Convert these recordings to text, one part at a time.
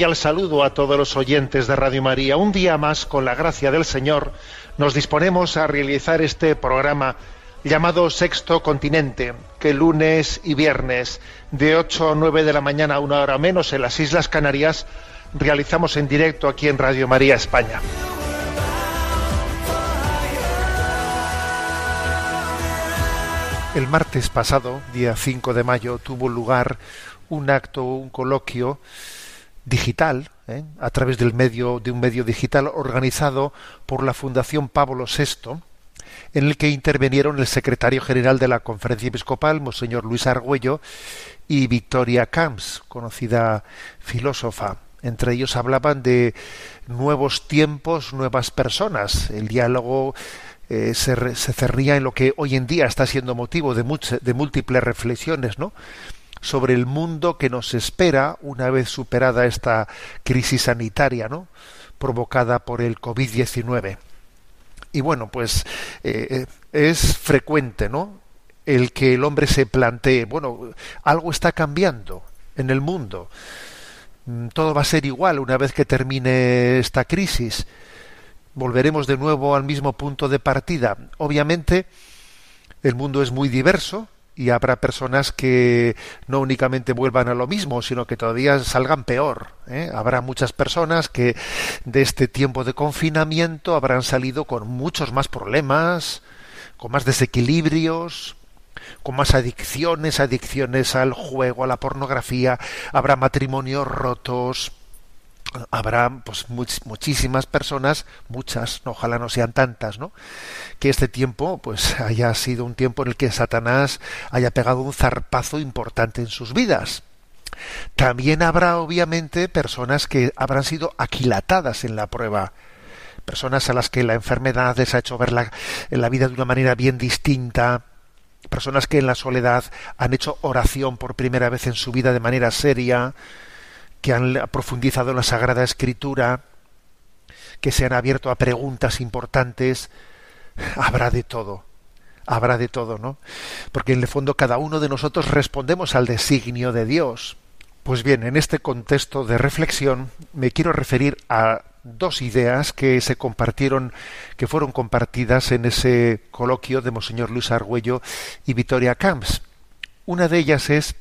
Cordial saludo a todos los oyentes de Radio María. Un día más, con la gracia del Señor, nos disponemos a realizar este programa llamado Sexto Continente, que lunes y viernes de 8 a 9 de la mañana, una hora menos, en las Islas Canarias, realizamos en directo aquí en Radio María España. El martes pasado, día 5 de mayo, tuvo lugar un acto, un coloquio digital, ¿eh? a través del medio, de un medio digital organizado por la Fundación Pablo VI, en el que intervinieron el secretario general de la Conferencia Episcopal, Monseñor Luis Argüello, y Victoria Camps, conocida filósofa. Entre ellos hablaban de nuevos tiempos, nuevas personas. El diálogo eh, se, se cerría en lo que hoy en día está siendo motivo de múltiples reflexiones, ¿no? Sobre el mundo que nos espera una vez superada esta crisis sanitaria, ¿no? provocada por el COVID-19. Y bueno, pues eh, es frecuente, ¿no? El que el hombre se plantee, bueno, algo está cambiando en el mundo. Mm, Todo va a ser igual una vez que termine esta crisis. Volveremos de nuevo al mismo punto de partida. Obviamente, el mundo es muy diverso y habrá personas que no únicamente vuelvan a lo mismo, sino que todavía salgan peor. ¿eh? Habrá muchas personas que de este tiempo de confinamiento habrán salido con muchos más problemas, con más desequilibrios, con más adicciones, adicciones al juego, a la pornografía, habrá matrimonios rotos, habrá pues much- muchísimas personas, muchas, no, ojalá no sean tantas, ¿no? Que este tiempo pues haya sido un tiempo en el que Satanás haya pegado un zarpazo importante en sus vidas. También habrá obviamente personas que habrán sido aquilatadas en la prueba, personas a las que la enfermedad les ha hecho ver la, la vida de una manera bien distinta, personas que en la soledad han hecho oración por primera vez en su vida de manera seria, que han profundizado en la Sagrada Escritura, que se han abierto a preguntas importantes, habrá de todo, habrá de todo, ¿no? Porque en el fondo cada uno de nosotros respondemos al designio de Dios. Pues bien, en este contexto de reflexión me quiero referir a dos ideas que se compartieron, que fueron compartidas en ese coloquio de Monseñor Luis Argüello y Victoria Camps. Una de ellas es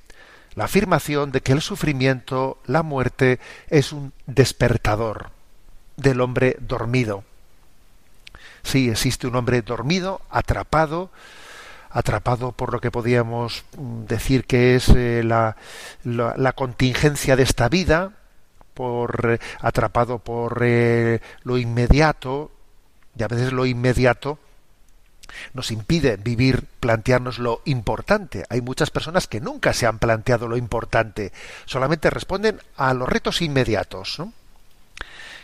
la afirmación de que el sufrimiento, la muerte, es un despertador del hombre dormido. Sí, existe un hombre dormido, atrapado, atrapado por lo que podríamos mm, decir que es eh, la, la- contingencia de esta vida, por eh, atrapado por eh, lo inmediato, y a veces lo inmediato nos impide vivir, plantearnos lo importante. Hay muchas personas que nunca se han planteado lo importante, solamente responden a los retos inmediatos, ¿no?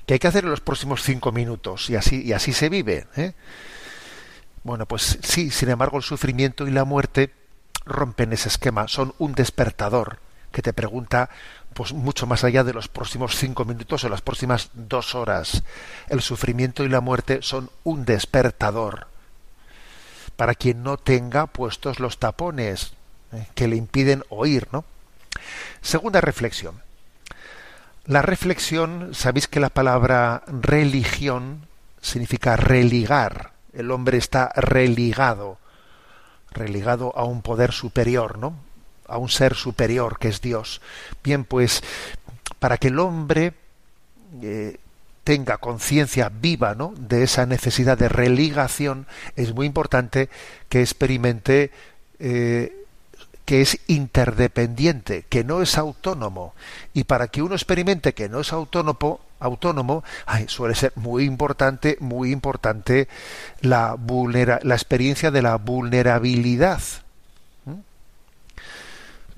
que hay que hacer en los próximos cinco minutos y así y así se vive. ¿eh? Bueno, pues sí, sin embargo, el sufrimiento y la muerte rompen ese esquema, son un despertador que te pregunta pues mucho más allá de los próximos cinco minutos o las próximas dos horas. El sufrimiento y la muerte son un despertador para quien no tenga puestos los tapones eh, que le impiden oír, ¿no? Segunda reflexión. La reflexión, sabéis que la palabra religión significa religar. El hombre está religado, religado a un poder superior, ¿no? A un ser superior que es Dios. Bien, pues para que el hombre eh, tenga conciencia viva ¿no? de esa necesidad de religación, es muy importante que experimente eh, que es interdependiente, que no es autónomo. Y para que uno experimente que no es autónomo, autónomo suele ser muy importante, muy importante la, la experiencia de la vulnerabilidad.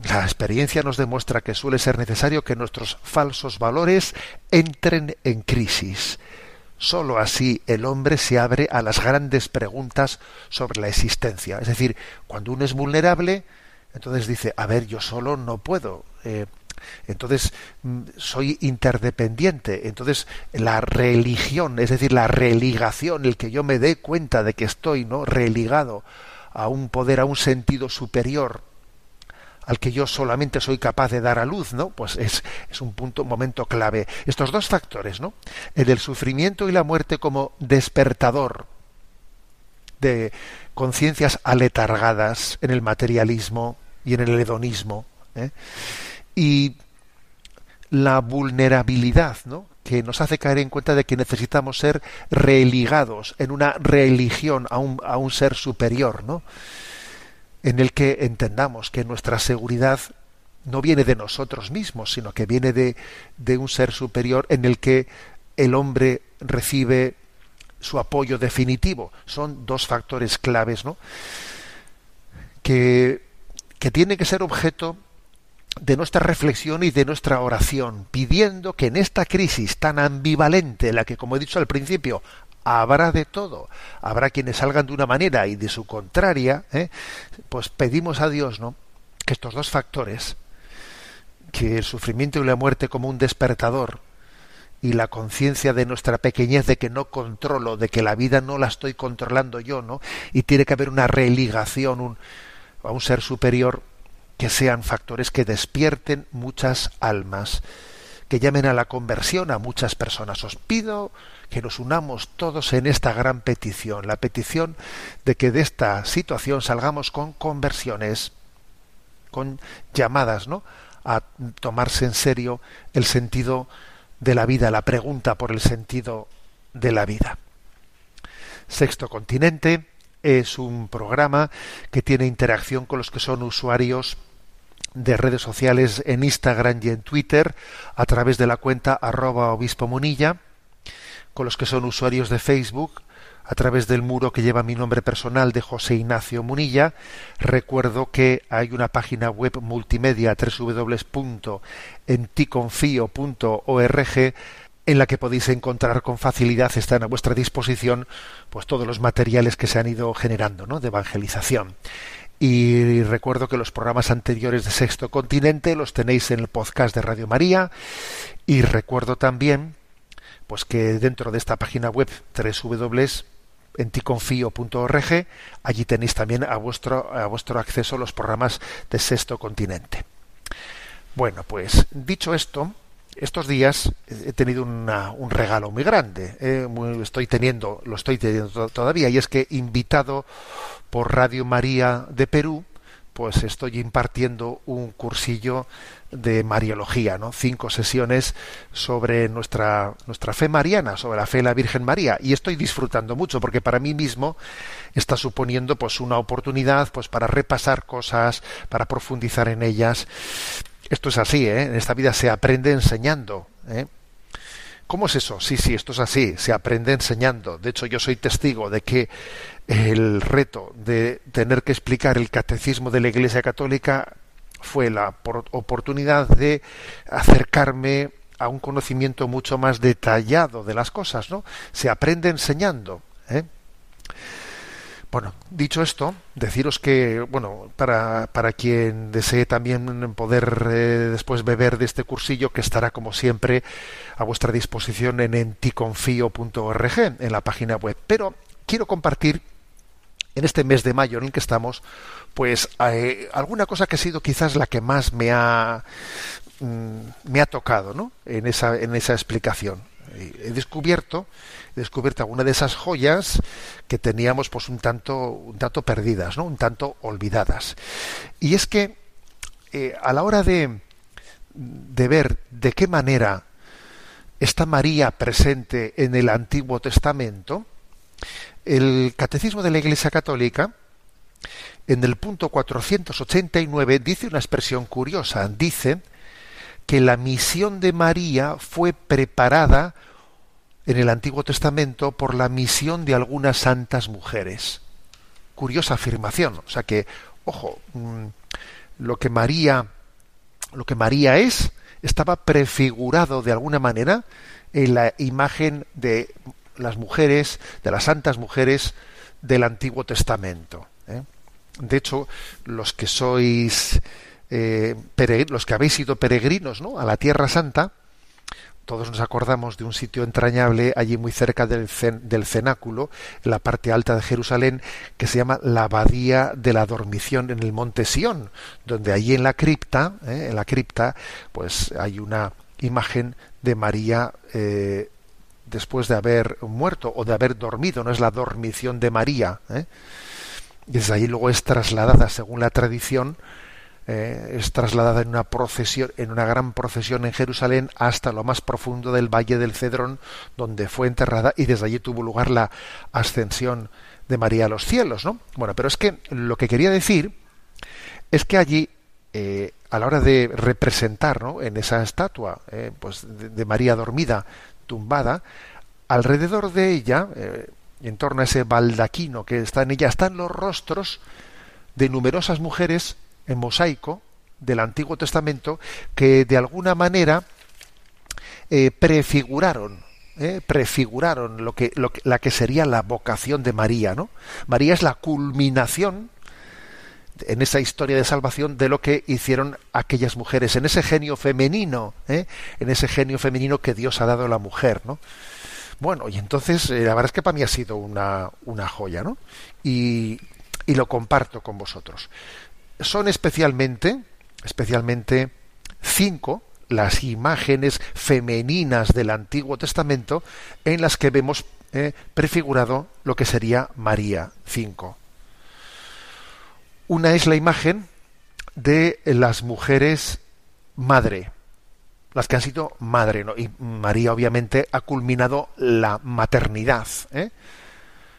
La experiencia nos demuestra que suele ser necesario que nuestros falsos valores entren en crisis. Solo así el hombre se abre a las grandes preguntas sobre la existencia. Es decir, cuando uno es vulnerable, entonces dice, a ver, yo solo no puedo. Eh, entonces mm, soy interdependiente. Entonces la religión, es decir, la religación, el que yo me dé cuenta de que estoy no religado a un poder, a un sentido superior al que yo solamente soy capaz de dar a luz, ¿no? Pues es, es un punto, un momento clave. Estos dos factores, ¿no? El del sufrimiento y la muerte como despertador de conciencias aletargadas en el materialismo y en el hedonismo. ¿eh? Y la vulnerabilidad, ¿no? que nos hace caer en cuenta de que necesitamos ser religados en una religión a un, a un ser superior, ¿no? En el que entendamos que nuestra seguridad no viene de nosotros mismos, sino que viene de, de un ser superior en el que el hombre recibe su apoyo definitivo. Son dos factores claves, ¿no? Que, que tienen que ser objeto de nuestra reflexión y de nuestra oración, pidiendo que en esta crisis tan ambivalente, la que, como he dicho al principio, habrá de todo, habrá quienes salgan de una manera y de su contraria, ¿eh? pues pedimos a Dios, ¿no? Que estos dos factores, que el sufrimiento y la muerte como un despertador, y la conciencia de nuestra pequeñez de que no controlo, de que la vida no la estoy controlando yo, ¿no? Y tiene que haber una religación a un ser superior que sean factores que despierten muchas almas, que llamen a la conversión a muchas personas. Os pido que nos unamos todos en esta gran petición, la petición de que de esta situación salgamos con conversiones, con llamadas, ¿no? a tomarse en serio el sentido de la vida, la pregunta por el sentido de la vida. Sexto Continente es un programa que tiene interacción con los que son usuarios de redes sociales en Instagram y en Twitter a través de la cuenta arroba obispo munilla, con los que son usuarios de Facebook a través del muro que lleva mi nombre personal de José Ignacio Munilla. Recuerdo que hay una página web multimedia www.enticonfio.org en la que podéis encontrar con facilidad, están a vuestra disposición, pues todos los materiales que se han ido generando, ¿no? de evangelización. Y recuerdo que los programas anteriores de Sexto Continente los tenéis en el podcast de Radio María. Y recuerdo también, pues que dentro de esta página web www en ticonfío.org. Allí tenéis también a vuestro, a vuestro acceso los programas de Sexto Continente. Bueno, pues dicho esto, estos días he tenido un regalo muy grande. Eh, estoy teniendo, lo estoy teniendo todavía, y es que invitado por Radio María de Perú, pues estoy impartiendo un cursillo de Mariología, ¿no? Cinco sesiones sobre nuestra, nuestra fe mariana, sobre la fe de la Virgen María. Y estoy disfrutando mucho porque para mí mismo está suponiendo pues una oportunidad pues para repasar cosas, para profundizar en ellas. Esto es así, ¿eh? En esta vida se aprende enseñando, ¿eh? ¿Cómo es eso? Sí, sí, esto es así, se aprende enseñando. De hecho, yo soy testigo de que el reto de tener que explicar el catecismo de la Iglesia Católica fue la oportunidad de acercarme a un conocimiento mucho más detallado de las cosas, ¿no? Se aprende enseñando. ¿eh? Bueno, dicho esto, deciros que, bueno, para, para quien desee también poder eh, después beber de este cursillo, que estará como siempre a vuestra disposición en enticonfio.org, en la página web. Pero quiero compartir en este mes de mayo en el que estamos, pues eh, alguna cosa que ha sido quizás la que más me ha, mm, me ha tocado, ¿no? En esa, en esa explicación. He descubierto descubierto alguna de esas joyas que teníamos pues un tanto, un tanto perdidas, ¿no? un tanto olvidadas. Y es que eh, a la hora de, de ver de qué manera está María presente en el Antiguo Testamento, el Catecismo de la Iglesia Católica, en el punto 489, dice una expresión curiosa. Dice que la misión de María fue preparada en el Antiguo Testamento por la misión de algunas santas mujeres. Curiosa afirmación. O sea que, ojo, mm, lo que María, lo que María es, estaba prefigurado de alguna manera en la imagen de las mujeres, de las santas mujeres del Antiguo Testamento. ¿eh? De hecho, los que sois eh, los que habéis sido peregrinos ¿no? a la Tierra Santa, todos nos acordamos de un sitio entrañable allí muy cerca del, cenáculo, en la parte alta de Jerusalén, que se llama la Abadía de la Dormición en el Monte Sión, donde allí en la cripta, ¿eh? en la cripta, pues hay una imagen de María eh, después de haber muerto o de haber dormido, no es la dormición de María. ¿eh? Desde allí luego es trasladada, según la tradición, eh, es trasladada en una procesión, en una gran procesión en Jerusalén hasta lo más profundo del Valle del Cedrón, donde fue enterrada y desde allí tuvo lugar la ascensión de María a los cielos, ¿no? Bueno, pero es que lo que quería decir es que allí eh, a la hora de representar ¿no? en esa estatua eh, pues de, María dormida, tumbada, alrededor de ella, en torno a ese baldaquino que está en ella, están los rostros de numerosas mujeres en mosaico del Antiguo Testamento que de alguna manera eh, prefiguraron eh, prefiguraron lo que, la que sería la vocación de María, ¿no? María es la culminación en esa historia de salvación de lo que hicieron aquellas mujeres, en ese genio femenino, ¿eh? en ese genio femenino que Dios ha dado a la mujer, ¿no? Bueno, y entonces la verdad es que para mí ha sido una, una joya, ¿no? Y, y lo comparto con vosotros son especialmente, especialmente cinco las imágenes femeninas del Antiguo Testamento en las que vemos eh, prefigurado lo que sería María. Cinco. Una es la imagen de las mujeres madre, las que han sido madre, y María obviamente ha culminado la maternidad. ¿eh?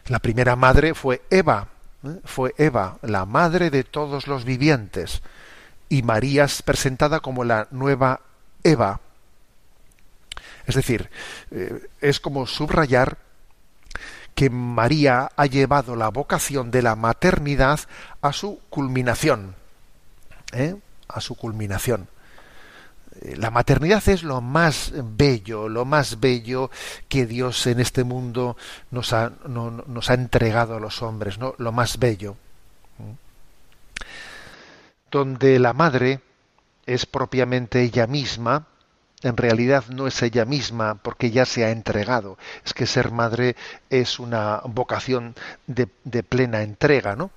La primera madre fue Eva, ¿eh? fue Eva, la madre de todos los vivientes, y María es presentada como la nueva Eva. Es decir, eh, es como subrayar que María ha llevado la vocación de la maternidad a su culminación. ¿eh? A su culminación la maternidad es lo más bello, lo más bello que Dios en este mundo nos ha, nos ha entregado a los hombres, ¿no? Lo más bello. Donde la madre es propiamente ella misma, en realidad no es ella misma porque ya se ha entregado. Es que ser madre es una vocación de, de plena entrega, ¿no?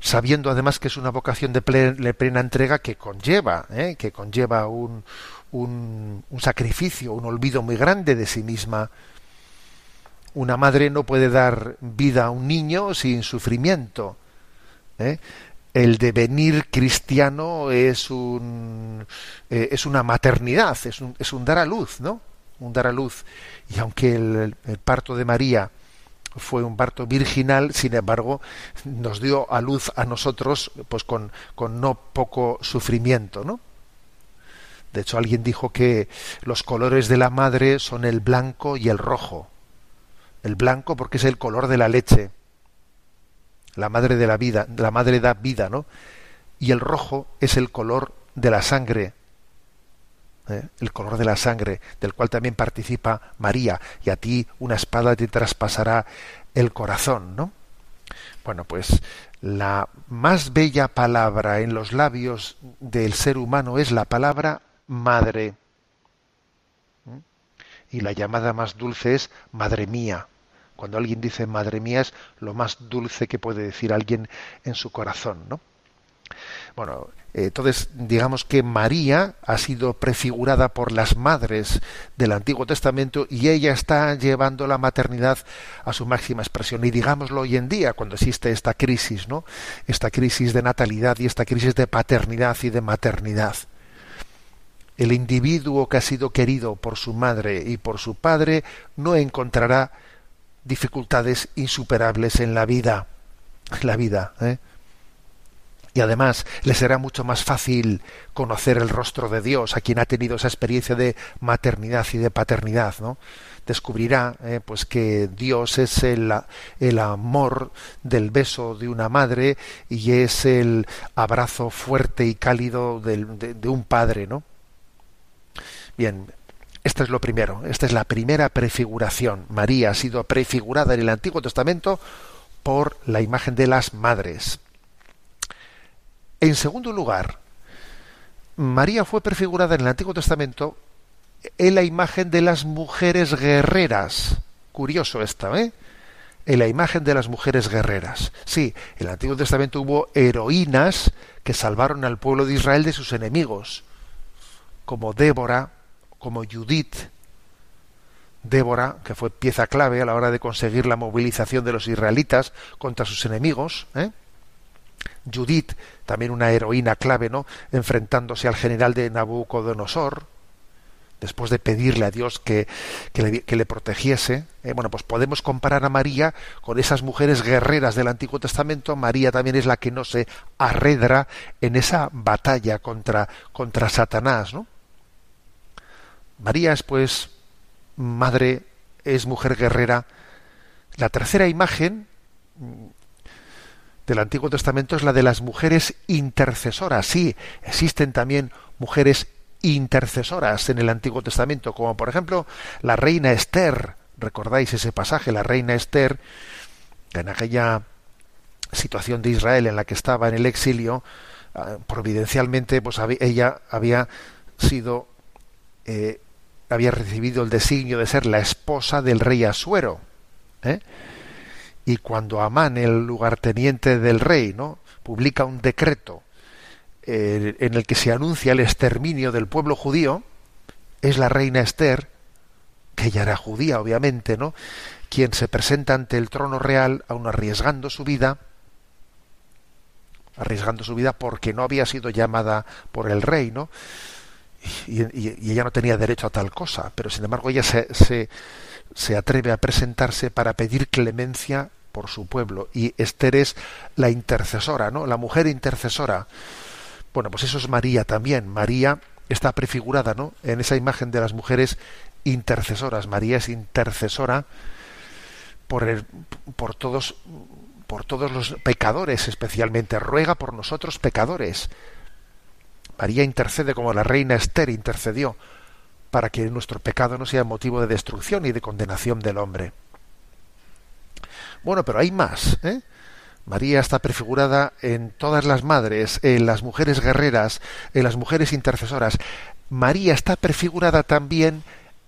Sabiendo además que es una vocación de plena, entrega que conlleva, ¿eh? que conlleva un, un, sacrificio, un olvido muy grande de sí misma. Una madre no puede dar vida a un niño sin sufrimiento. ¿eh? El devenir cristiano es un eh, es una maternidad, es un, es un dar a luz, ¿no? Un dar a luz. Y aunque el parto de María fue un parto virginal, sin embargo, nos dio a luz a nosotros pues con, con no poco sufrimiento, ¿no? De hecho, alguien dijo que los colores de la madre son el blanco y el rojo. El blanco porque es el color de la leche. La madre de la vida, la madre da vida, ¿no? Y el rojo es el color de la sangre, ¿eh? el color de la sangre, del cual también participa María, y a ti una espada te traspasará el corazón, ¿no? Bueno, pues la más bella palabra en los labios del ser humano es la palabra madre. ¿Mm? Y la llamada más dulce es madre mía. Cuando alguien dice madre mía es lo más dulce que puede decir alguien en su corazón, ¿no? Bueno, entonces digamos que María ha sido prefigurada por las madres del Antiguo Testamento y ella está llevando la maternidad a su máxima expresión. Y digámoslo hoy en día, cuando existe esta crisis, ¿no? Esta crisis de natalidad y esta crisis de paternidad y de maternidad. El individuo que ha sido querido por su madre y por su padre no encontrará dificultades insuperables en la vida. La vida, ¿eh? Y además le será mucho más fácil conocer el rostro de Dios a quien ha tenido esa experiencia de maternidad y de paternidad, ¿no? Descubrirá eh, pues que Dios es el, el amor del beso de una madre y es el abrazo fuerte y cálido de, de un padre, ¿no? Bien, esto es lo primero, esta es la primera prefiguración. María ha sido prefigurada en el Antiguo Testamento por la imagen de las madres. En segundo lugar, María fue prefigurada en el Antiguo Testamento en la imagen de las mujeres guerreras. Curioso esta, ¿eh? En la imagen de las mujeres guerreras. Sí, en el Antiguo Testamento hubo heroínas que salvaron al pueblo de Israel de sus enemigos, como Débora, como Judith. Débora, que fue pieza clave a la hora de conseguir la movilización de los israelitas contra sus enemigos, ¿eh? Judith, también una heroína clave, ¿no? Enfrentándose al general de Nabucodonosor, después de pedirle a Dios que, que, le, protegiese. Eh, bueno, pues podemos comparar a María con esas mujeres guerreras del Antiguo Testamento. María también es la que no se arredra en esa batalla contra, contra Satanás, ¿no? María es pues madre, es mujer guerrera. La tercera imagen del Antiguo Testamento es la de las mujeres intercesoras. Sí, existen también mujeres intercesoras en el Antiguo Testamento, como por ejemplo la reina Esther. ¿Recordáis ese pasaje? La reina Esther, en aquella situación de Israel en la que estaba en el exilio, ah, providencialmente, pues ella había sido, eh, había recibido el designio de ser la esposa del rey Asuero. ¿eh? Y cuando Amán, el lugarteniente del rey, ¿no? publica un decreto eh, en el que se anuncia el exterminio del pueblo judío, es la reina Esther, que ella era judía, obviamente, ¿no? quien se presenta ante el trono real, aun arriesgando su vida, arriesgando su vida porque no había sido llamada por el rey, ¿no? Y, ella no tenía derecho a tal cosa, pero sin embargo ella se, se, se atreve a presentarse para pedir clemencia por su pueblo y Esther es la intercesora, ¿no? La mujer intercesora. Bueno, pues eso es María también. María está prefigurada, ¿no? En esa imagen de las mujeres intercesoras. María es intercesora por el, por todos por todos los pecadores, especialmente ruega por nosotros pecadores. María intercede como la reina Esther intercedió para que nuestro pecado no sea motivo de destrucción y de condenación del hombre. Bueno, pero hay más. ¿eh? María está prefigurada en todas las madres, en las mujeres guerreras, en las mujeres intercesoras. María está prefigurada también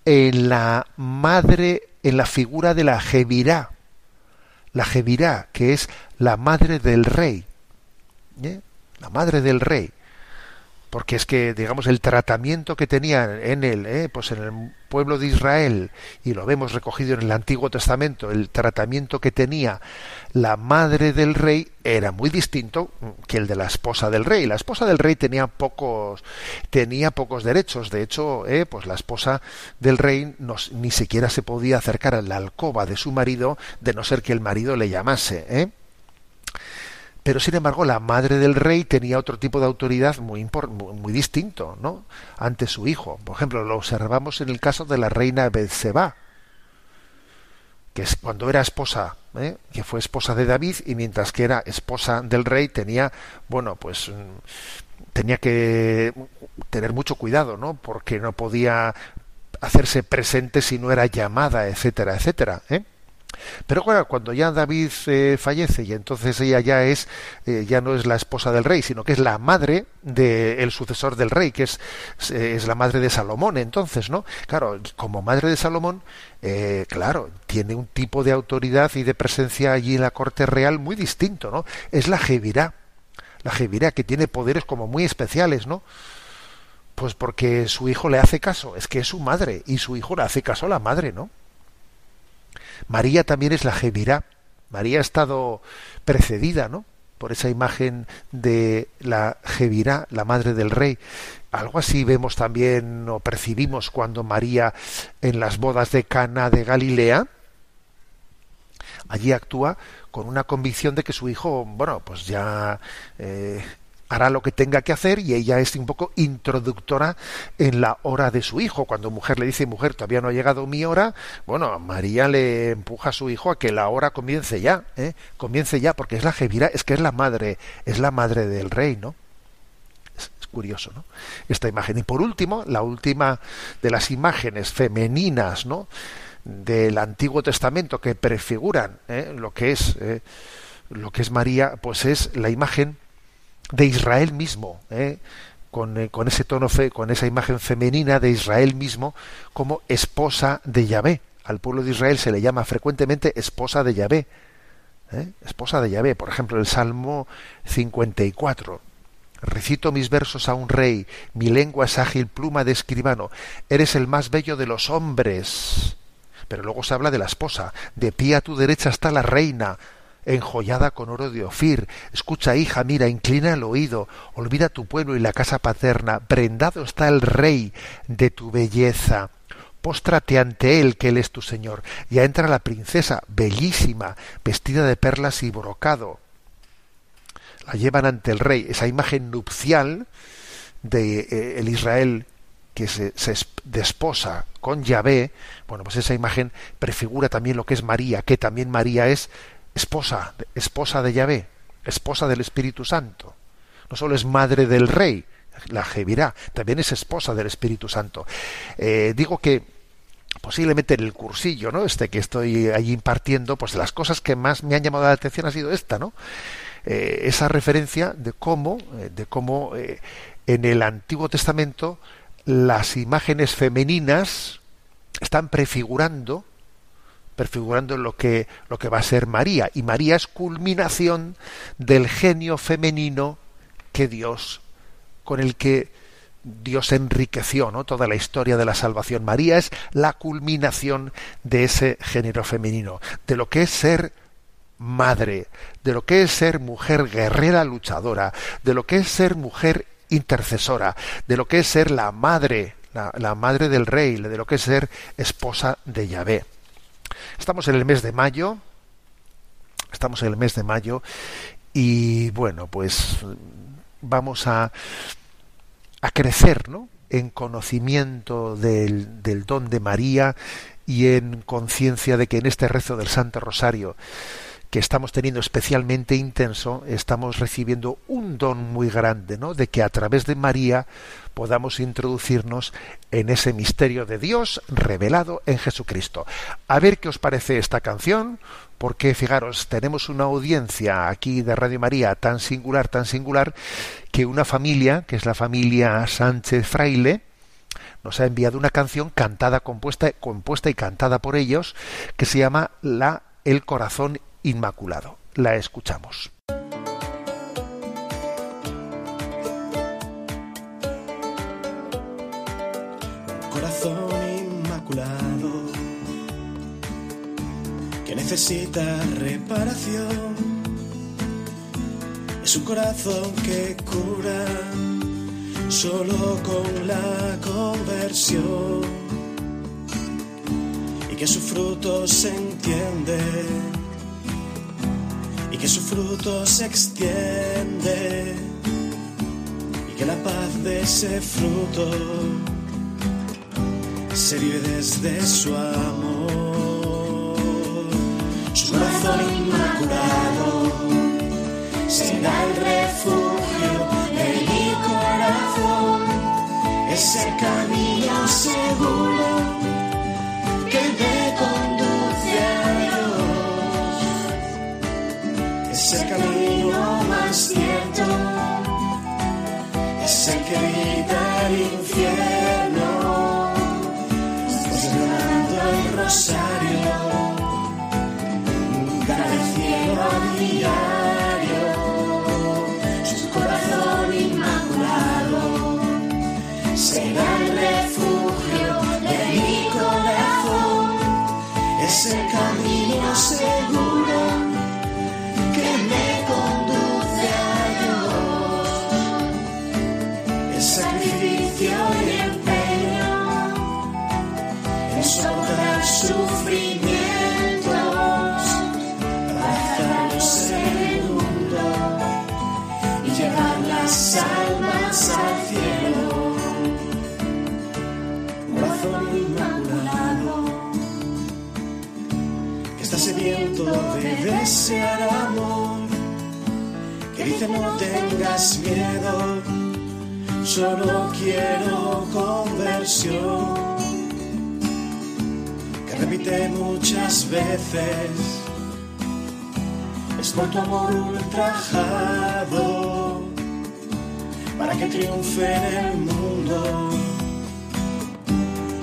en la madre, en la figura de la Jevirá. La Jevirá, que es la madre del rey. ¿eh? La madre del rey porque es que digamos el tratamiento que tenía en el eh, pues en el pueblo de Israel y lo vemos recogido en el Antiguo Testamento el tratamiento que tenía la madre del rey era muy distinto que el de la esposa del rey la esposa del rey tenía pocos tenía pocos derechos de hecho eh, pues la esposa del rey ni siquiera se podía acercar a la alcoba de su marido de no ser que el marido le llamase ¿eh? Pero sin embargo la madre del rey tenía otro tipo de autoridad muy, muy, distinto ¿no? ante su hijo. Por ejemplo, lo observamos en el caso de la reina Betseba, que es cuando era esposa, ¿eh? que fue esposa de David y mientras que era esposa del rey tenía, bueno, pues tenía que tener mucho cuidado, ¿no? Porque no podía hacerse presente si no era llamada, etcétera, etcétera. ¿eh? Pero cuando ya David eh, fallece y entonces ella ya es eh, ya no es la esposa del rey, sino que es la madre del sucesor del rey, que es, es la madre de Salomón. Entonces, ¿no? Claro, como madre de Salomón, eh, claro, tiene un tipo de autoridad y de presencia allí en la corte real muy distinto, ¿no? Es la Jevirá, la Jevirá que tiene poderes como muy especiales, ¿no? Pues porque su hijo le hace caso, es que es su madre y su hijo le hace caso a la madre, ¿no? María también es la Jevirá. María ha estado precedida, ¿no? Por esa imagen de la Jevirá, la madre del rey. Algo así vemos también o percibimos cuando María en las bodas de Cana de Galilea allí actúa con una convicción de que su hijo, bueno, pues ya eh, hará lo que tenga que hacer y ella es un poco introductora en la hora de su hijo. Cuando mujer le dice, mujer, todavía no ha llegado mi hora, bueno, María le empuja a su hijo a que la hora comience ya, ¿eh? comience ya, porque es la Jevira, es que es la madre, es la madre del rey, ¿no? Es, curioso, ¿no? Esta imagen. Y por último, la última de las imágenes femeninas, ¿no? del Antiguo Testamento que prefiguran ¿eh? lo que es ¿eh? lo que es María, pues es la imagen de Israel mismo, ¿eh? con, eh, con, ese tono, fe, con esa imagen femenina de Israel mismo como esposa de Yahvé. Al pueblo de Israel se le llama frecuentemente esposa de Yahvé. ¿eh? Esposa de Yahvé, por ejemplo, el Salmo 54. Recito mis versos a un rey, mi lengua es ágil pluma de escribano. Eres el más bello de los hombres. Pero luego se habla de la esposa. De pie a tu derecha está la reina, enjollada con oro de Ofir. Escucha, hija, mira, inclina el oído, olvida tu pueblo y la casa paterna. Prendado está el rey de tu belleza. Póstrate ante él, que él es tu señor. Ya entra la princesa, bellísima, vestida de perlas y brocado. La llevan ante el rey. Esa imagen nupcial de eh, el Israel que se, se desposa con Yahvé, bueno, pues esa imagen prefigura también lo que es María, que también María es esposa, esposa de Yahvé, esposa del Espíritu Santo. No solo es madre del rey, la Jevirá, también es esposa del Espíritu Santo. Eh, digo que posiblemente en el cursillo, ¿no? Este que estoy ahí impartiendo, pues las cosas que más me han llamado la atención ha sido esta, ¿no? Eh, esa referencia de cómo, eh, de cómo en el Antiguo Testamento las imágenes femeninas están prefigurando prefigurando lo que, lo que va a ser María. Y María es culminación del genio femenino que Dios, con el que Dios enriqueció ¿no? toda la historia de la salvación. María es la culminación de ese género femenino, de lo que es ser madre, de lo que es ser mujer guerrera luchadora, de lo que es ser mujer intercesora, de lo que es ser la madre, la, la madre del rey, de lo que es ser esposa de Yahvé. Estamos en el mes de mayo, estamos en el mes de mayo y bueno, pues vamos a, a crecer, ¿no? En conocimiento del, del don de María y en conciencia de que en este rezo del Santo Rosario que estamos teniendo especialmente intenso, estamos recibiendo un don muy grande, ¿no? De que a través de María podamos introducirnos en ese misterio de Dios revelado en Jesucristo. A ver qué os parece esta canción, porque fijaros, tenemos una audiencia aquí de Radio María tan singular, tan singular, que una familia, que es la familia Sánchez Fraile, nos ha enviado una canción cantada, compuesta, compuesta y cantada por ellos, que se llama La El Corazón Inmaculado. La escuchamos. Corazón inmaculado que necesita reparación. Es un corazón que cura solo con la conversión y que su fruto se entiende que su fruto se extiende y que la paz de ese fruto se vive desde su amor. Su corazón inmaculado será el refugio de mi corazón, ese camino seguro más cierto es el que las almas al cielo. Corazón inmaculado. Que está sediento de desear amor, que dice no tengas miedo, solo quiero conversión, que repite muchas veces, es por tu amor ultrajado, para que triunfe en el mundo.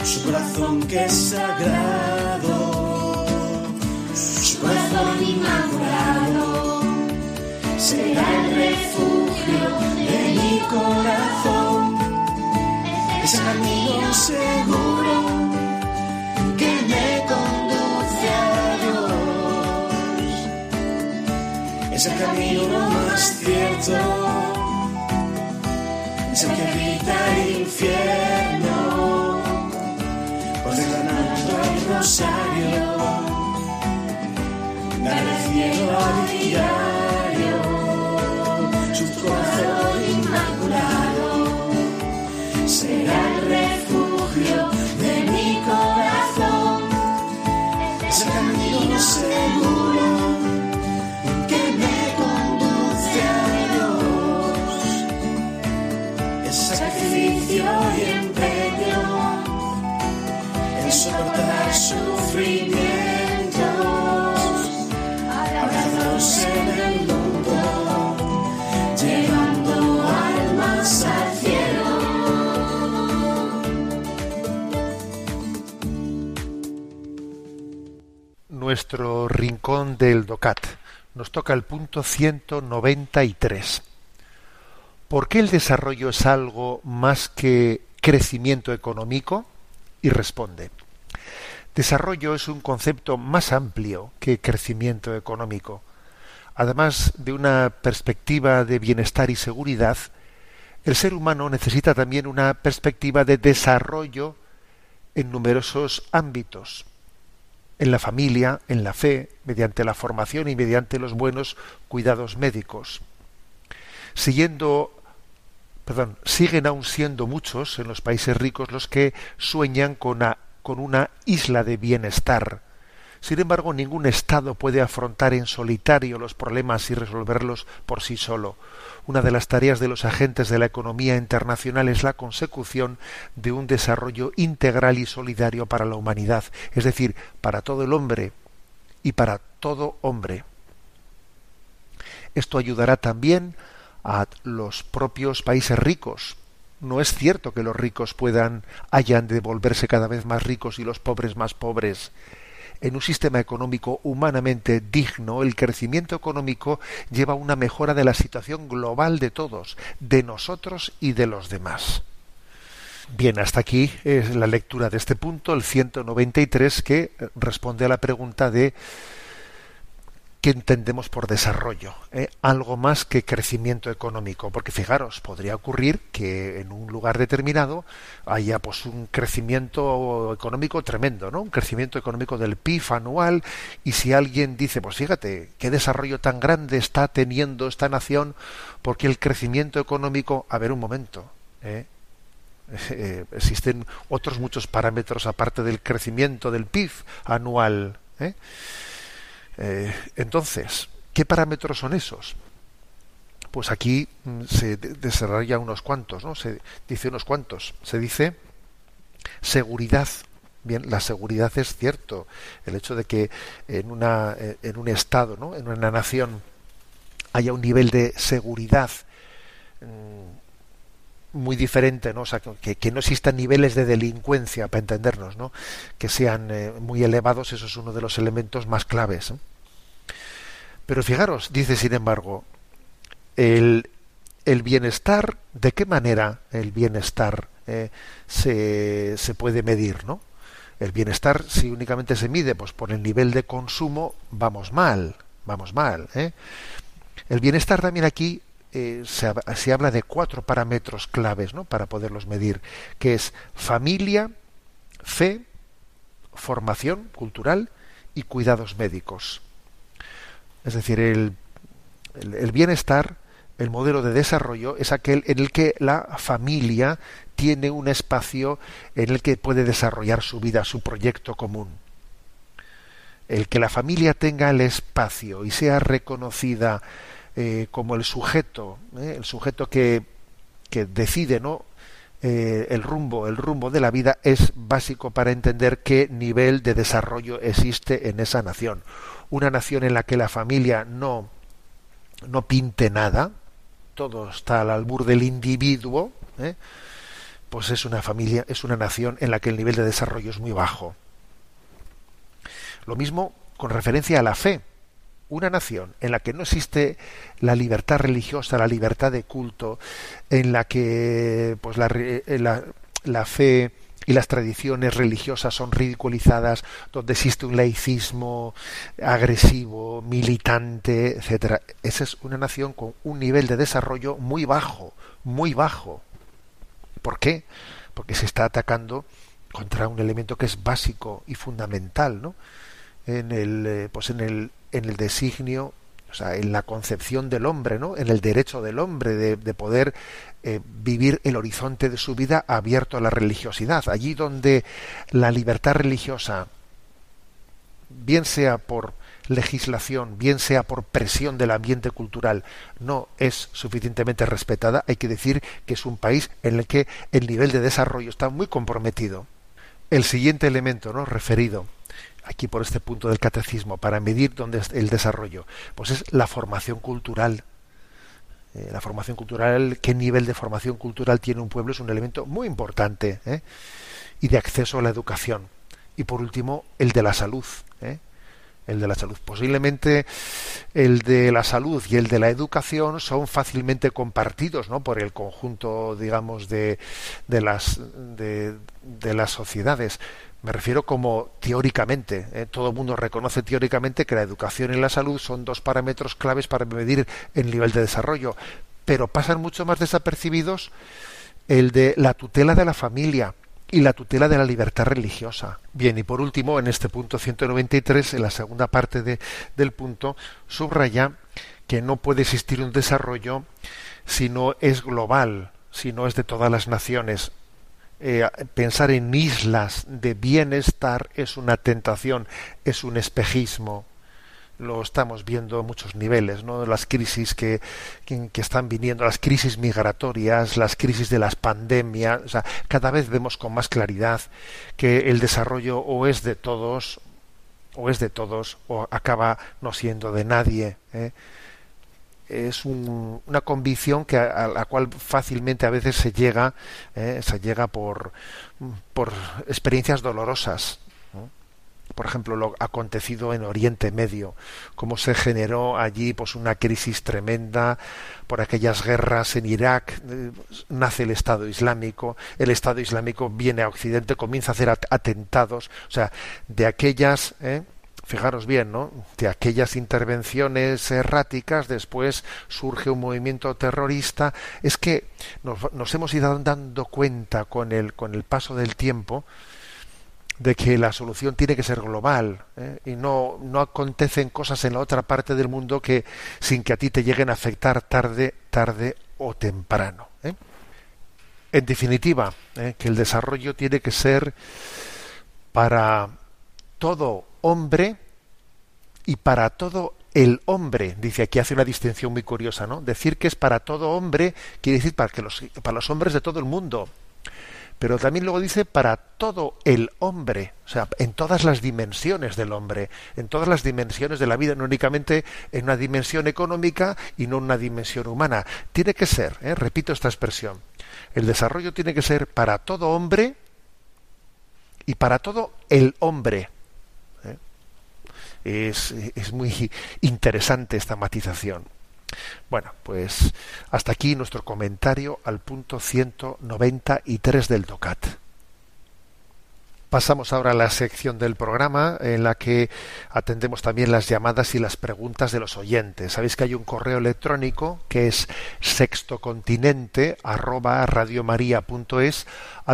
Su corazón que es sagrado, su corazón inmaculado, será el refugio de mi corazón, ese camino seguro que me conduce a Dios, es el camino más cierto, es el que evita el infierno. Ordenando el rosario, dar el cielo a diario, su corazón inmaculado será el refugio de mi corazón, es el camino en el llevando al cielo. Nuestro rincón del DOCAT. Nos toca el punto 193. ¿Por qué el desarrollo es algo más que crecimiento económico? Y responde, desarrollo es un concepto más amplio que crecimiento económico. Además de una perspectiva de bienestar y seguridad, el ser humano necesita también una perspectiva de desarrollo en numerosos ámbitos, en la familia, en la fe, mediante la formación y mediante los buenos cuidados médicos. Siguiendo perdón, siguen aún siendo muchos en los países ricos los que sueñan con con una isla de bienestar. Sin embargo, ningún Estado puede afrontar en solitario los problemas y resolverlos por sí solo. Una de las tareas de los agentes de la economía internacional es la consecución de un desarrollo integral y solidario para la humanidad, es decir, para todo el hombre y para todo hombre. Esto ayudará también a los propios países ricos. No es cierto que los ricos puedan hayan de volverse cada vez más ricos y los pobres más pobres. En un sistema económico humanamente digno, el crecimiento económico lleva a una mejora de la situación global de todos, de nosotros y de los demás. Bien, hasta aquí es la lectura de este punto, el 193, que responde a la pregunta de ¿qué entendemos por desarrollo? ¿Eh? Algo más que crecimiento económico, porque fijaros, podría ocurrir que en un lugar determinado haya pues un crecimiento económico tremendo, ¿no? Un crecimiento económico del PIB anual y si alguien dice, pues fíjate, qué desarrollo tan grande está teniendo esta nación porque el crecimiento económico, a ver un momento, ¿eh? Eh, existen otros muchos parámetros aparte del crecimiento del PIB anual. ¿eh? Eh, entonces, ¿qué parámetros son esos? Pues aquí mm, se desarrolla unos cuantos, ¿no? Se dice unos cuantos. Se dice seguridad. Bien, la seguridad es cierto. El hecho de que en, una, en un estado, ¿no? en una nación, haya un nivel de seguridad mm, muy diferente, ¿no? O sea, que, que, no existan niveles de delincuencia, para entendernos, ¿no? Que sean eh, muy elevados, eso es uno de los elementos más claves. Pero fijaros, dice sin embargo, el, el bienestar, ¿de qué manera el bienestar eh, se, se, puede medir, ¿no? El bienestar, si únicamente se mide pues, por el nivel de consumo, vamos mal, vamos mal. ¿eh? El bienestar también aquí eh, se, se, habla de cuatro parámetros claves ¿no? para poderlos medir, que es familia, fe, formación cultural y cuidados médicos. Es decir, el, el, bienestar el modelo de desarrollo es aquel en el que la familia tiene un espacio en el que puede desarrollar su vida, su proyecto común. El que la familia tenga el espacio y sea reconocida eh, como el sujeto, eh, el sujeto que, que decide ¿no? Eh, el rumbo, el rumbo de la vida es básico para entender qué nivel de desarrollo existe en esa nación. Una nación en la que la familia no, no pinte nada, todo está al albur del individuo, ¿eh? pues es una familia, es una nación en la que el nivel de desarrollo es muy bajo. Lo mismo con referencia a la fe. Una nación en la que no existe la libertad religiosa, la libertad de culto, en la que pues la, eh, la, la fe y las tradiciones religiosas son ridiculizadas, donde existe un laicismo agresivo, militante, etcétera. Esa es una nación con un nivel de desarrollo muy bajo, muy bajo. ¿Por qué? Porque se está atacando contra un elemento que es básico y fundamental, ¿no? En el, eh, pues en el, en el designio o sea, en la concepción del hombre, ¿no? En el derecho del hombre de, de poder eh, vivir el horizonte de su vida abierto a la religiosidad. Allí donde la libertad religiosa, bien sea por legislación, bien sea por presión del ambiente cultural, no es suficientemente respetada, hay que decir que es un país en el que el nivel de desarrollo está muy comprometido. El siguiente elemento, ¿no? referido aquí por este punto del catecismo, para medir dónde es el desarrollo, pues es la formación cultural. Eh, la formación cultural, qué nivel de formación cultural tiene un pueblo es un elemento muy importante ¿eh? y de acceso a la educación. Y por último, el de la salud. ¿eh? El de la salud. Posiblemente el de la salud y el de la educación son fácilmente compartidos ¿no? por el conjunto, digamos, de, de las, de, de las sociedades me refiero como teóricamente. ¿eh? Todo el mundo reconoce teóricamente que la educación y la salud son dos parámetros claves para medir el nivel de desarrollo, pero pasan mucho más desapercibidos el de la tutela de la familia y la tutela de la libertad religiosa. Bien, y por último, en este punto 193, en la segunda parte de, del punto, subraya que no puede existir un desarrollo si no es global, si no es de todas las naciones, eh, pensar en islas de bienestar es una tentación, es un espejismo. Lo estamos viendo a muchos niveles, ¿no? Las crisis que, que, están viniendo, las crisis migratorias, las crisis de las pandemias, o sea, cada vez vemos con más claridad que el desarrollo o es de todos, o es de todos, o acaba no siendo de nadie. ¿eh? Es un, una convicción que a, la cual fácilmente a veces se llega eh, se llega por por experiencias dolorosas por ejemplo lo acontecido en Oriente Medio cómo se generó allí pues una crisis tremenda por aquellas guerras en Irak eh, nace el Estado Islámico el Estado Islámico viene a Occidente comienza a hacer atentados o sea de aquellas eh, fijaros bien, ¿no? De aquellas intervenciones erráticas, después surge un movimiento terrorista. Es que nos, hemos ido dando cuenta con el, con el paso del tiempo de que la solución tiene que ser global ¿eh? y no, no acontecen cosas en la otra parte del mundo que sin que a ti te lleguen a afectar tarde, tarde o temprano. ¿eh? En definitiva, ¿eh? que el desarrollo tiene que ser para todo hombre y para todo el hombre. Dice aquí hace una distinción muy curiosa, ¿no? Decir que es para todo hombre quiere decir para los para los hombres de todo el mundo. pero también luego dice para todo el hombre, o sea, en todas las dimensiones del hombre, en todas las dimensiones de la vida, no únicamente en una dimensión económica y no en una dimensión humana. Tiene que ser, ¿eh? repito esta expresión, el desarrollo tiene que ser para todo hombre y para todo el hombre. Es, es muy interesante esta matización. Bueno, pues hasta aquí nuestro comentario al punto 193 del DOCAT. Pasamos ahora a la sección del programa en la que atendemos también las llamadas y las preguntas de los oyentes. Sabéis que hay un correo electrónico que es sextocontinente al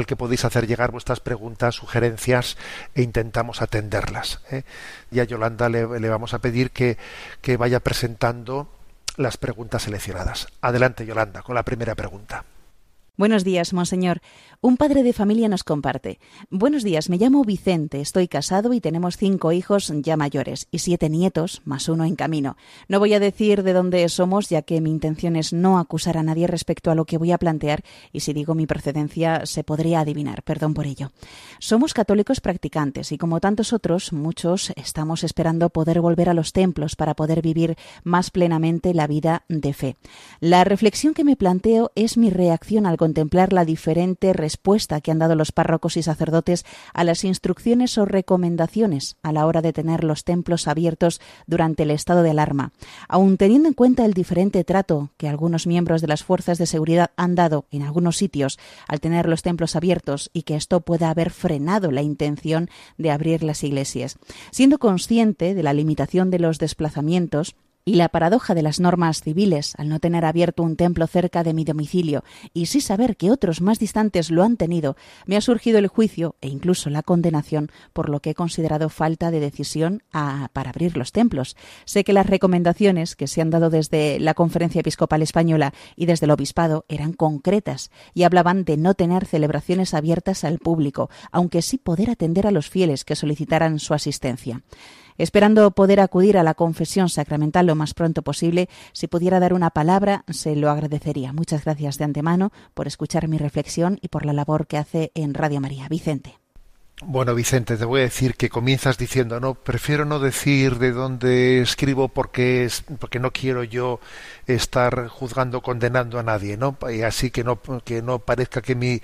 que podéis hacer llegar vuestras preguntas, sugerencias e intentamos atenderlas. ¿eh? Y a Yolanda le, le, vamos a pedir que, que vaya presentando las preguntas seleccionadas. Adelante, Yolanda, con la primera pregunta. Buenos días, monseñor. Un padre de familia nos comparte. Buenos días, me llamo Vicente, estoy casado y tenemos cinco hijos ya mayores y siete nietos, más uno en camino. No voy a decir de dónde somos, ya que mi intención es no acusar a nadie respecto a lo que voy a plantear, y si digo mi procedencia se podría adivinar, perdón por ello. Somos católicos practicantes y como tantos otros, muchos estamos esperando poder volver a los templos para poder vivir más plenamente la vida de fe. La reflexión que me planteo es mi reacción al contemplar la diferente respuesta que han dado los párrocos y sacerdotes a las instrucciones o recomendaciones a la hora de tener los templos abiertos durante el estado de alarma. Aun teniendo en cuenta el diferente trato que algunos miembros de las fuerzas de seguridad han dado en algunos sitios al tener los templos abiertos y que esto pueda haber frenado la intención de abrir las iglesias. Siendo consciente de la limitación de los desplazamientos, y la paradoja de las normas civiles al no tener abierto un templo cerca de mi domicilio y sí saber que otros más distantes lo han tenido, me ha surgido el juicio e incluso la condenación por lo que he considerado falta de decisión para abrir los templos. Sé que las recomendaciones que se han dado desde la Conferencia Episcopal Española y desde el Obispado eran concretas y hablaban de no tener celebraciones abiertas al público, aunque sí poder atender a los fieles que solicitaran su asistencia. Esperando poder acudir a la confesión sacramental lo más pronto posible, si pudiera dar una palabra, se lo agradecería. Muchas gracias de antemano por escuchar mi reflexión y por la labor que hace en Radio María. Vicente. Bueno, Vicente, te voy a decir que comienzas diciendo, no, prefiero no decir de dónde escribo porque es, porque no quiero yo estar juzgando, condenando a nadie, ¿no? Y así que no, que no parezca que mi,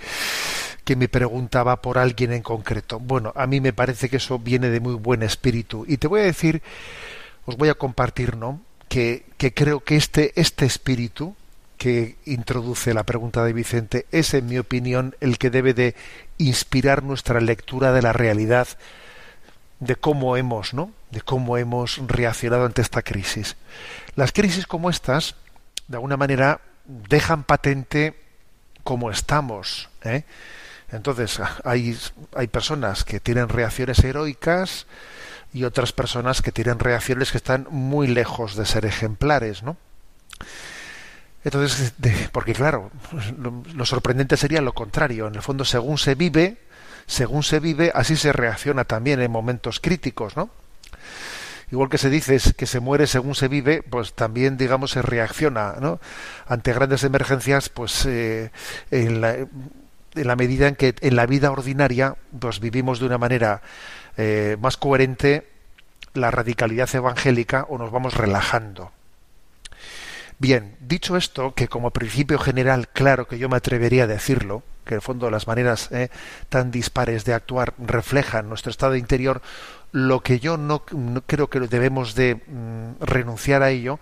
que me preguntaba por alguien en concreto. Bueno, a mí me parece que eso viene de muy buen espíritu. Y te voy a decir, os voy a compartir, ¿no? Que, que creo que este, este espíritu, que introduce la pregunta de Vicente es, en mi opinión, el que debe de inspirar nuestra lectura de la realidad, de cómo hemos, ¿no? De cómo hemos reaccionado ante esta crisis. Las crisis como estas, de alguna manera, dejan patente cómo estamos. ¿eh? Entonces, hay, hay personas que tienen reacciones heroicas y otras personas que tienen reacciones que están muy lejos de ser ejemplares, ¿no? Entonces, porque claro, lo, sorprendente sería lo contrario. En el fondo, según se vive, según se vive, así se reacciona también en momentos críticos, ¿no? Igual que se dice que se muere según se vive, pues también, digamos, se reacciona, ¿no? Ante grandes emergencias, pues eh, en, la, en, la, medida en que en la vida ordinaria, pues vivimos de una manera eh, más coherente la radicalidad evangélica o nos vamos relajando. Bien, dicho esto, que como principio general, claro que yo me atrevería a decirlo, que en el fondo las maneras eh, tan dispares de actuar reflejan nuestro estado interior, lo que yo no, creo que debemos de mm, renunciar a ello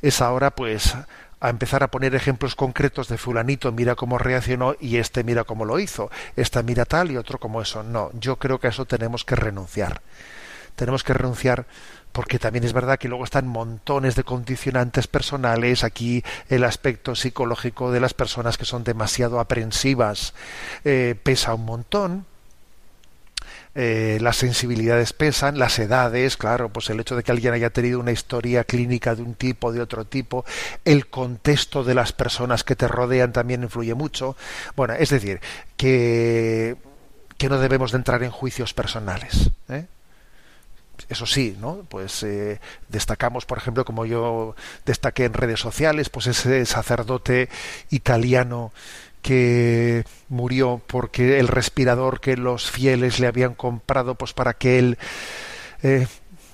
es ahora pues a empezar a poner ejemplos concretos de fulanito mira cómo reaccionó y este mira cómo lo hizo, esta mira tal y otro como eso. No, yo creo que a eso tenemos que renunciar. Tenemos que renunciar porque también es verdad que luego están montones de condicionantes personales, aquí el aspecto psicológico de las personas que son demasiado aprensivas eh, pesa un montón, eh, las sensibilidades pesan, las edades, claro, pues el hecho de que alguien haya tenido una historia clínica de un tipo, de otro tipo, el contexto de las personas que te rodean también influye mucho. Bueno, es decir, que, que no debemos de entrar en juicios personales. ¿eh? Eso sí, ¿no? Pues eh, destacamos, por ejemplo, como yo destaqué en redes sociales, pues ese sacerdote italiano que murió porque el respirador que los fieles le habían comprado pues para que él eh,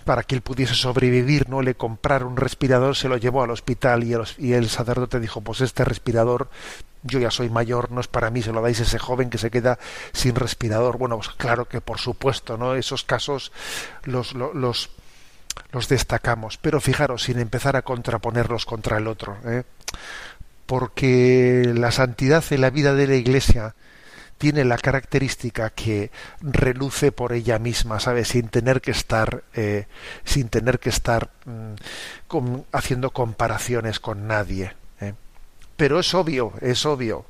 para que él pudiese sobrevivir, ¿no? Le compraron un respirador, se lo llevó al hospital y el, y el sacerdote dijo, pues este respirador, yo ya soy mayor, no es para mí, se lo dais a ese joven que se queda sin respirador. Bueno, pues claro que por supuesto, ¿no? Esos casos los, los, los, destacamos, pero fijaros, sin empezar a contraponerlos contra el otro, ¿eh? porque la santidad en la vida de la Iglesia tiene la característica que reluce por ella misma, ¿sabes? Sin tener que estar, eh, sin tener que estar mm, haciendo comparaciones con nadie. Pero es obvio, es obvio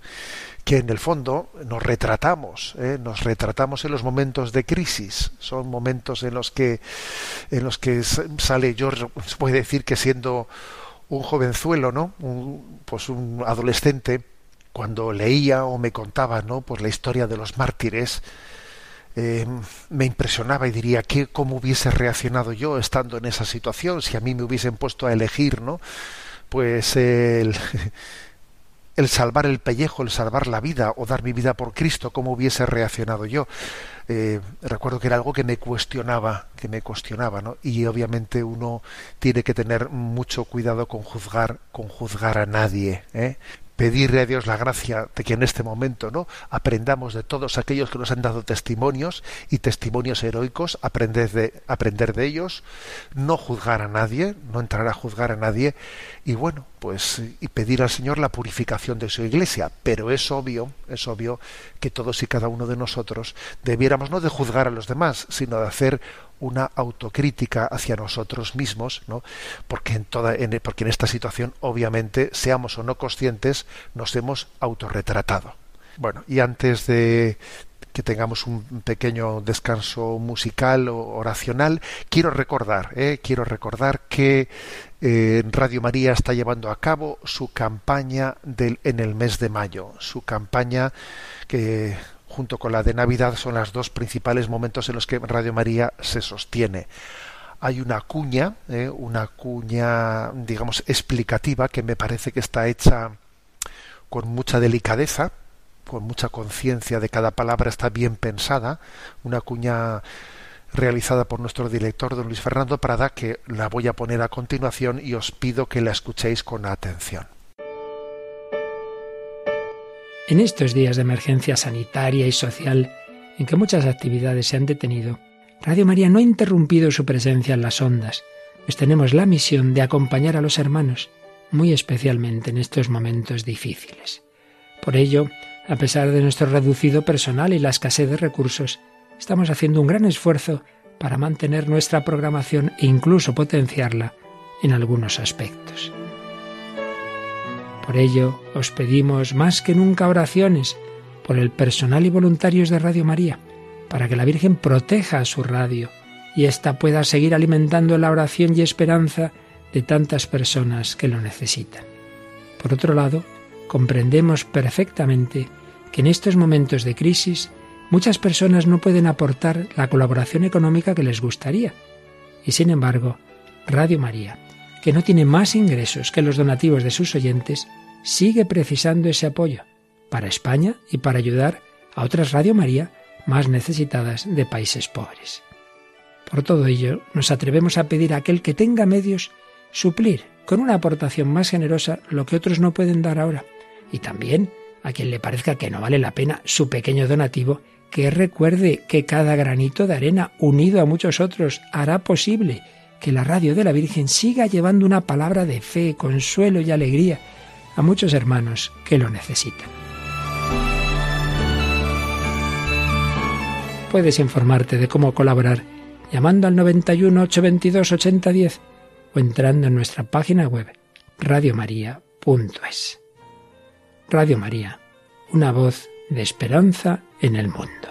que en el fondo nos retratamos, ¿eh? nos retratamos en los momentos de crisis. Son momentos en los que, en los que sale George, se puede decir que siendo un jovenzuelo, ¿no? pues un adolescente, cuando leía o me contaba ¿no? pues la historia de los mártires, eh, me impresionaba y diría que cómo hubiese reaccionado yo estando en esa situación si a mí me hubiesen puesto a elegir no pues el, el salvar el pellejo el salvar la vida o dar mi vida por Cristo cómo hubiese reaccionado yo eh, recuerdo que era algo que me cuestionaba que me cuestionaba ¿no? y obviamente uno tiene que tener mucho cuidado con juzgar con juzgar a nadie ¿eh? pedirle a Dios la gracia de que en este momento no aprendamos de todos aquellos que nos han dado testimonios y testimonios heroicos, aprender de, aprender de ellos, no juzgar a nadie, no entrar a juzgar a nadie y bueno, pues y pedir al Señor la purificación de su iglesia, pero es obvio, es obvio que todos y cada uno de nosotros debiéramos no de juzgar a los demás, sino de hacer una autocrítica hacia nosotros mismos, ¿no? porque, en toda, en, porque en esta situación, obviamente, seamos o no conscientes, nos hemos autorretratado. Bueno, y antes de que tengamos un pequeño descanso musical o oracional, quiero recordar, ¿eh? quiero recordar que eh, Radio María está llevando a cabo su campaña del, en el mes de mayo, su campaña que junto con la de Navidad, son los dos principales momentos en los que Radio María se sostiene. Hay una cuña, eh, una cuña, digamos, explicativa que me parece que está hecha con mucha delicadeza, con mucha conciencia de cada palabra, está bien pensada, una cuña realizada por nuestro director don Luis Fernando Prada que la voy a poner a continuación y os pido que la escuchéis con atención. En estos días de emergencia sanitaria y social, en que muchas actividades se han detenido, Radio María no ha interrumpido su presencia en las ondas, pues tenemos la misión de acompañar a los hermanos, muy especialmente en estos momentos difíciles. Por ello, a pesar de nuestro reducido personal y la escasez de recursos, estamos haciendo un gran esfuerzo para mantener nuestra programación e incluso potenciarla en algunos aspectos. Por ello, os pedimos más que nunca oraciones por el personal y voluntarios de Radio María, para que la Virgen proteja a su radio y ésta pueda seguir alimentando la oración y esperanza de tantas personas que lo necesitan. Por otro lado, comprendemos perfectamente que en estos momentos de crisis muchas personas no pueden aportar la colaboración económica que les gustaría. Y sin embargo, Radio María que no tiene más ingresos que los donativos de sus oyentes, sigue precisando ese apoyo para España y para ayudar a otras Radio María más necesitadas de países pobres. Por todo ello, nos atrevemos a pedir a aquel que tenga medios suplir con una aportación más generosa lo que otros no pueden dar ahora, y también a quien le parezca que no vale la pena su pequeño donativo, que recuerde que cada granito de arena unido a muchos otros hará posible que la radio de la Virgen siga llevando una palabra de fe, consuelo y alegría a muchos hermanos que lo necesitan. Puedes informarte de cómo colaborar llamando al 91 822 8010 o entrando en nuestra página web radiomaria.es. Radio María, una voz de esperanza en el mundo.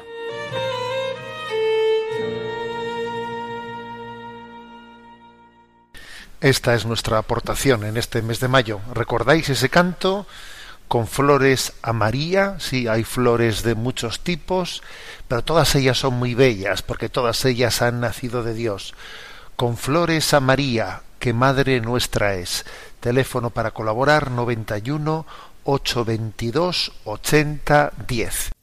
Esta es nuestra aportación en este mes de mayo. ¿Recordáis ese canto? Con flores a María, sí, hay flores de muchos tipos, pero todas ellas son muy bellas, porque todas ellas han nacido de Dios. Con flores a María, que Madre nuestra es. Teléfono para colaborar 91 822 80 10.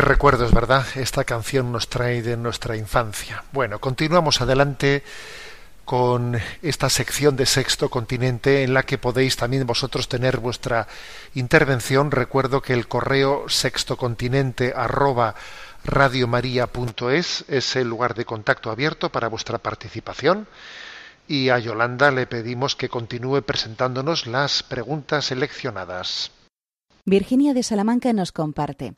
Recuerdos, ¿verdad? Esta canción nos trae de nuestra infancia. Bueno, continuamos adelante con esta sección de Sexto Continente en la que podéis también vosotros tener vuestra intervención. Recuerdo que el correo sextocontinente arroba radiomaria.es es el lugar de contacto abierto para vuestra participación y a Yolanda le pedimos que continúe presentándonos las preguntas seleccionadas. Virginia de Salamanca nos comparte.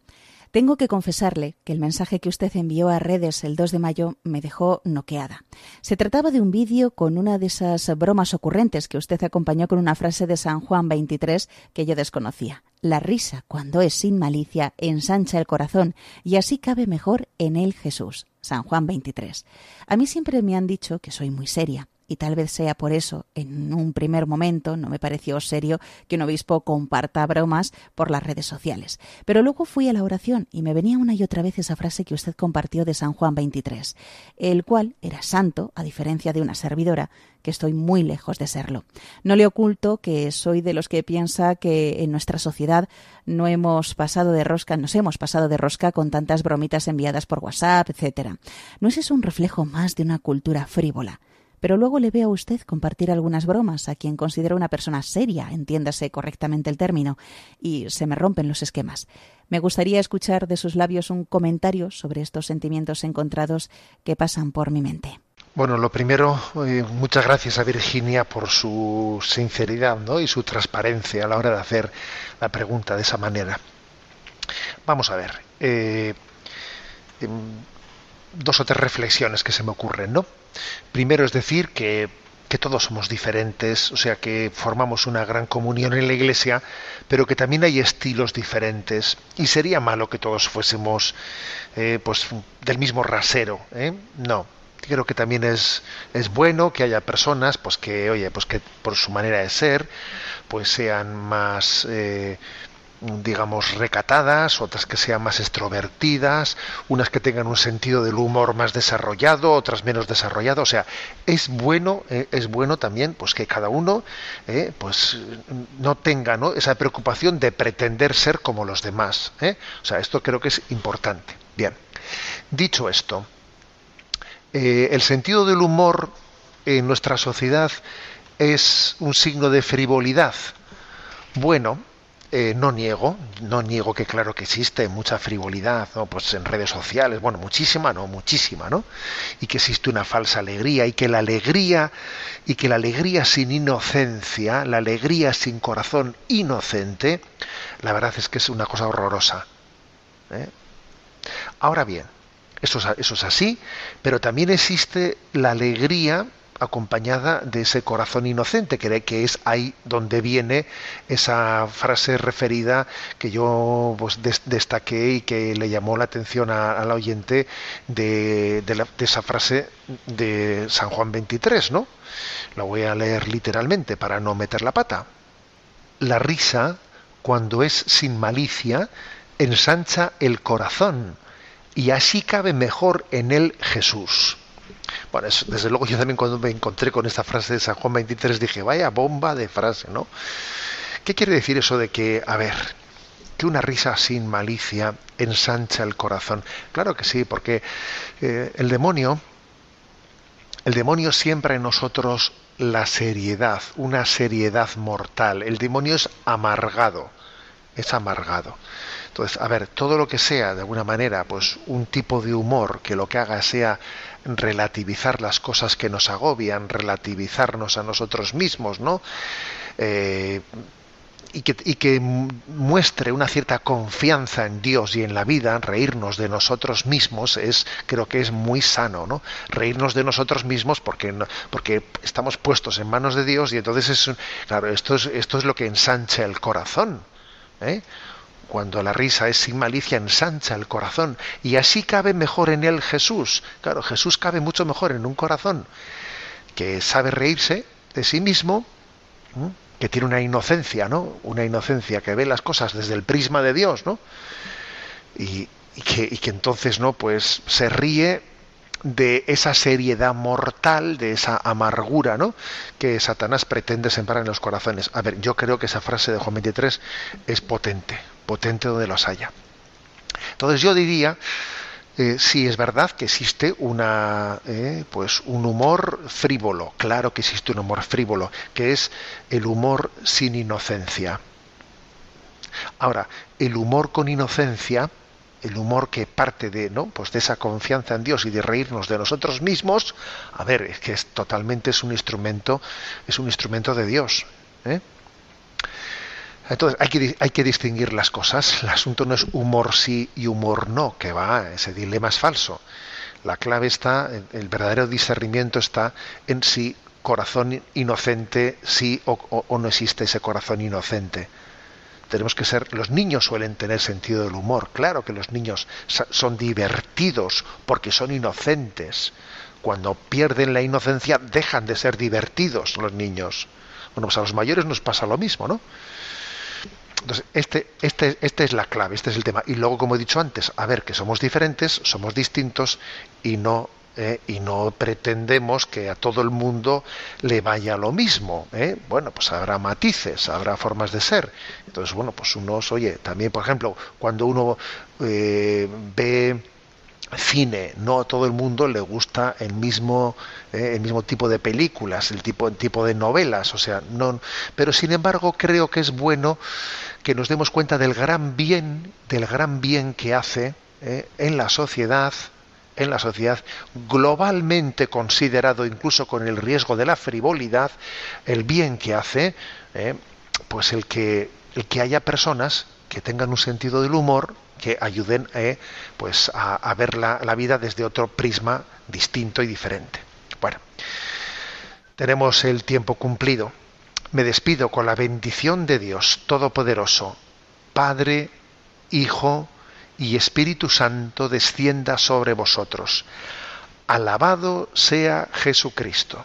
Tengo que confesarle que el mensaje que usted envió a redes el 2 de mayo me dejó noqueada. Se trataba de un vídeo con una de esas bromas ocurrentes que usted acompañó con una frase de San Juan 23 que yo desconocía. La risa, cuando es sin malicia, ensancha el corazón y así cabe mejor en él Jesús. San Juan 23. A mí siempre me han dicho que soy muy seria y tal vez sea por eso, en un primer momento no me pareció serio que un obispo comparta bromas por las redes sociales. Pero luego fui a la oración y me venía una y otra vez esa frase que usted compartió de San Juan 23, el cual era santo, a diferencia de una servidora, que estoy muy lejos de serlo. No le oculto que soy de los que piensa que en nuestra sociedad no hemos pasado de rosca, nos hemos pasado de rosca con tantas bromitas enviadas por WhatsApp, etcétera. ¿No es eso un reflejo más de una cultura frívola? Pero luego le veo a usted compartir algunas bromas a quien considero una persona seria, entiéndase correctamente el término, y se me rompen los esquemas. Me gustaría escuchar de sus labios un comentario sobre estos sentimientos encontrados que pasan por mi mente. Bueno, lo primero, eh, muchas gracias a Virginia por su sinceridad ¿no? y su transparencia a la hora de hacer la pregunta de esa manera. Vamos a ver. Eh, em, dos o tres reflexiones que se me ocurren, ¿no? Primero es decir que, que todos somos diferentes, o sea que formamos una gran comunión en la Iglesia, pero que también hay estilos diferentes y sería malo que todos fuésemos eh, pues del mismo rasero, ¿eh? No, creo que también es, es bueno que haya personas pues que oye pues que por su manera de ser pues sean más eh, digamos, recatadas, otras que sean más extrovertidas, unas que tengan un sentido del humor más desarrollado, otras menos desarrollado. O sea, es bueno, eh, es bueno también, pues que cada uno, eh, pues no tenga ¿no? esa preocupación de pretender ser como los demás. ¿eh? O sea, esto creo que es importante. Bien, dicho esto, el sentido del humor en nuestra sociedad es un signo de frivolidad. Bueno, eh, no niego, no niego que claro que existe mucha frivolidad, ¿no? Pues en redes sociales, bueno, muchísima, no, muchísima, ¿no? Y que existe una falsa alegría y que la alegría y que la alegría sin inocencia, la alegría sin corazón inocente, la verdad es que es una cosa horrorosa. ¿eh? Ahora bien, eso eso es así, pero también existe la alegría acompañada de ese corazón inocente, que, es ahí donde viene esa frase referida que yo pues, destaqué y que le llamó la atención al oyente de, de, esa frase de San Juan 23, ¿no? La voy a leer literalmente para no meter la pata. La risa, cuando es sin malicia, ensancha el corazón y así cabe mejor en él Jesús. Bueno, desde luego yo también cuando me encontré con esta frase de San Juan 23 dije, vaya bomba de frase, ¿no? ¿Qué quiere decir eso de que, a ver, que una risa sin malicia ensancha el corazón? Claro que sí, porque eh, el demonio, el demonio siembra en nosotros la seriedad, una seriedad mortal. El demonio es amargado, es amargado. Entonces, a ver, todo lo que sea, de alguna manera, pues un tipo de humor que lo que haga sea relativizar las cosas que nos agobian, relativizarnos a nosotros mismos, ¿no? Eh, y que, y que, muestre una cierta confianza en Dios y en la vida, reírnos de nosotros mismos, es, creo que es muy sano, ¿no? Reírnos de nosotros mismos porque, porque estamos puestos en manos de Dios y entonces es, claro, esto es, esto es lo que ensancha el corazón. ¿eh? Cuando la risa es sin malicia, ensancha el corazón. Y así cabe mejor en él Jesús. Claro, Jesús cabe mucho mejor en un corazón que sabe reírse de sí mismo, que tiene una inocencia, ¿no? Una inocencia que ve las cosas desde el prisma de Dios, ¿no? Y, que, y que entonces, ¿no? Pues se ríe de esa seriedad mortal, de esa amargura, ¿no? Que Satanás pretende sembrar en los corazones. A ver, yo creo que esa frase de Juan 23 es potente, potente donde los haya. Entonces yo diría, eh, si es verdad que existe una, eh, pues un humor frívolo, claro que existe un humor frívolo, que es el humor sin inocencia. Ahora, el humor con inocencia, el humor que parte de, ¿no? Pues de esa confianza en Dios y de reírnos de nosotros mismos, a ver, es que es totalmente es un instrumento, es un instrumento de Dios. ¿eh? Entonces hay que, hay que distinguir las cosas. El asunto no es humor sí y humor no, que va, ese dilema es falso. La clave está, el verdadero discernimiento está en si corazón inocente sí o, o no existe ese corazón inocente. Tenemos que ser los niños suelen tener sentido del humor. Claro que los niños son divertidos porque son inocentes. Cuando pierden la inocencia dejan de ser divertidos los niños. Bueno pues a los mayores nos pasa lo mismo no entonces, este, este, este es la clave, este es el tema. Y luego, como he dicho antes, a ver que somos diferentes, somos distintos y no eh, y no pretendemos que a todo el mundo le vaya lo mismo. ¿eh? Bueno, pues habrá matices, habrá formas de ser. Entonces, bueno, pues unos, oye, también, por ejemplo, cuando uno eh, ve cine, no a todo el mundo le gusta el mismo eh, el mismo tipo de películas, el tipo tipo de novelas, o sea, no, pero sin embargo creo que es bueno que nos demos cuenta del gran bien, del gran bien que hace eh, en la sociedad, en la sociedad globalmente considerado, incluso con el riesgo de la frivolidad, el bien que hace, eh, pues el que el que haya personas que tengan un sentido del humor que ayuden eh, pues a, ver la, la, vida desde otro prisma distinto y diferente. Bueno, tenemos el tiempo cumplido. Me despido con la bendición de Dios Todopoderoso, Padre, Hijo y Espíritu Santo descienda sobre vosotros. Alabado sea Jesucristo.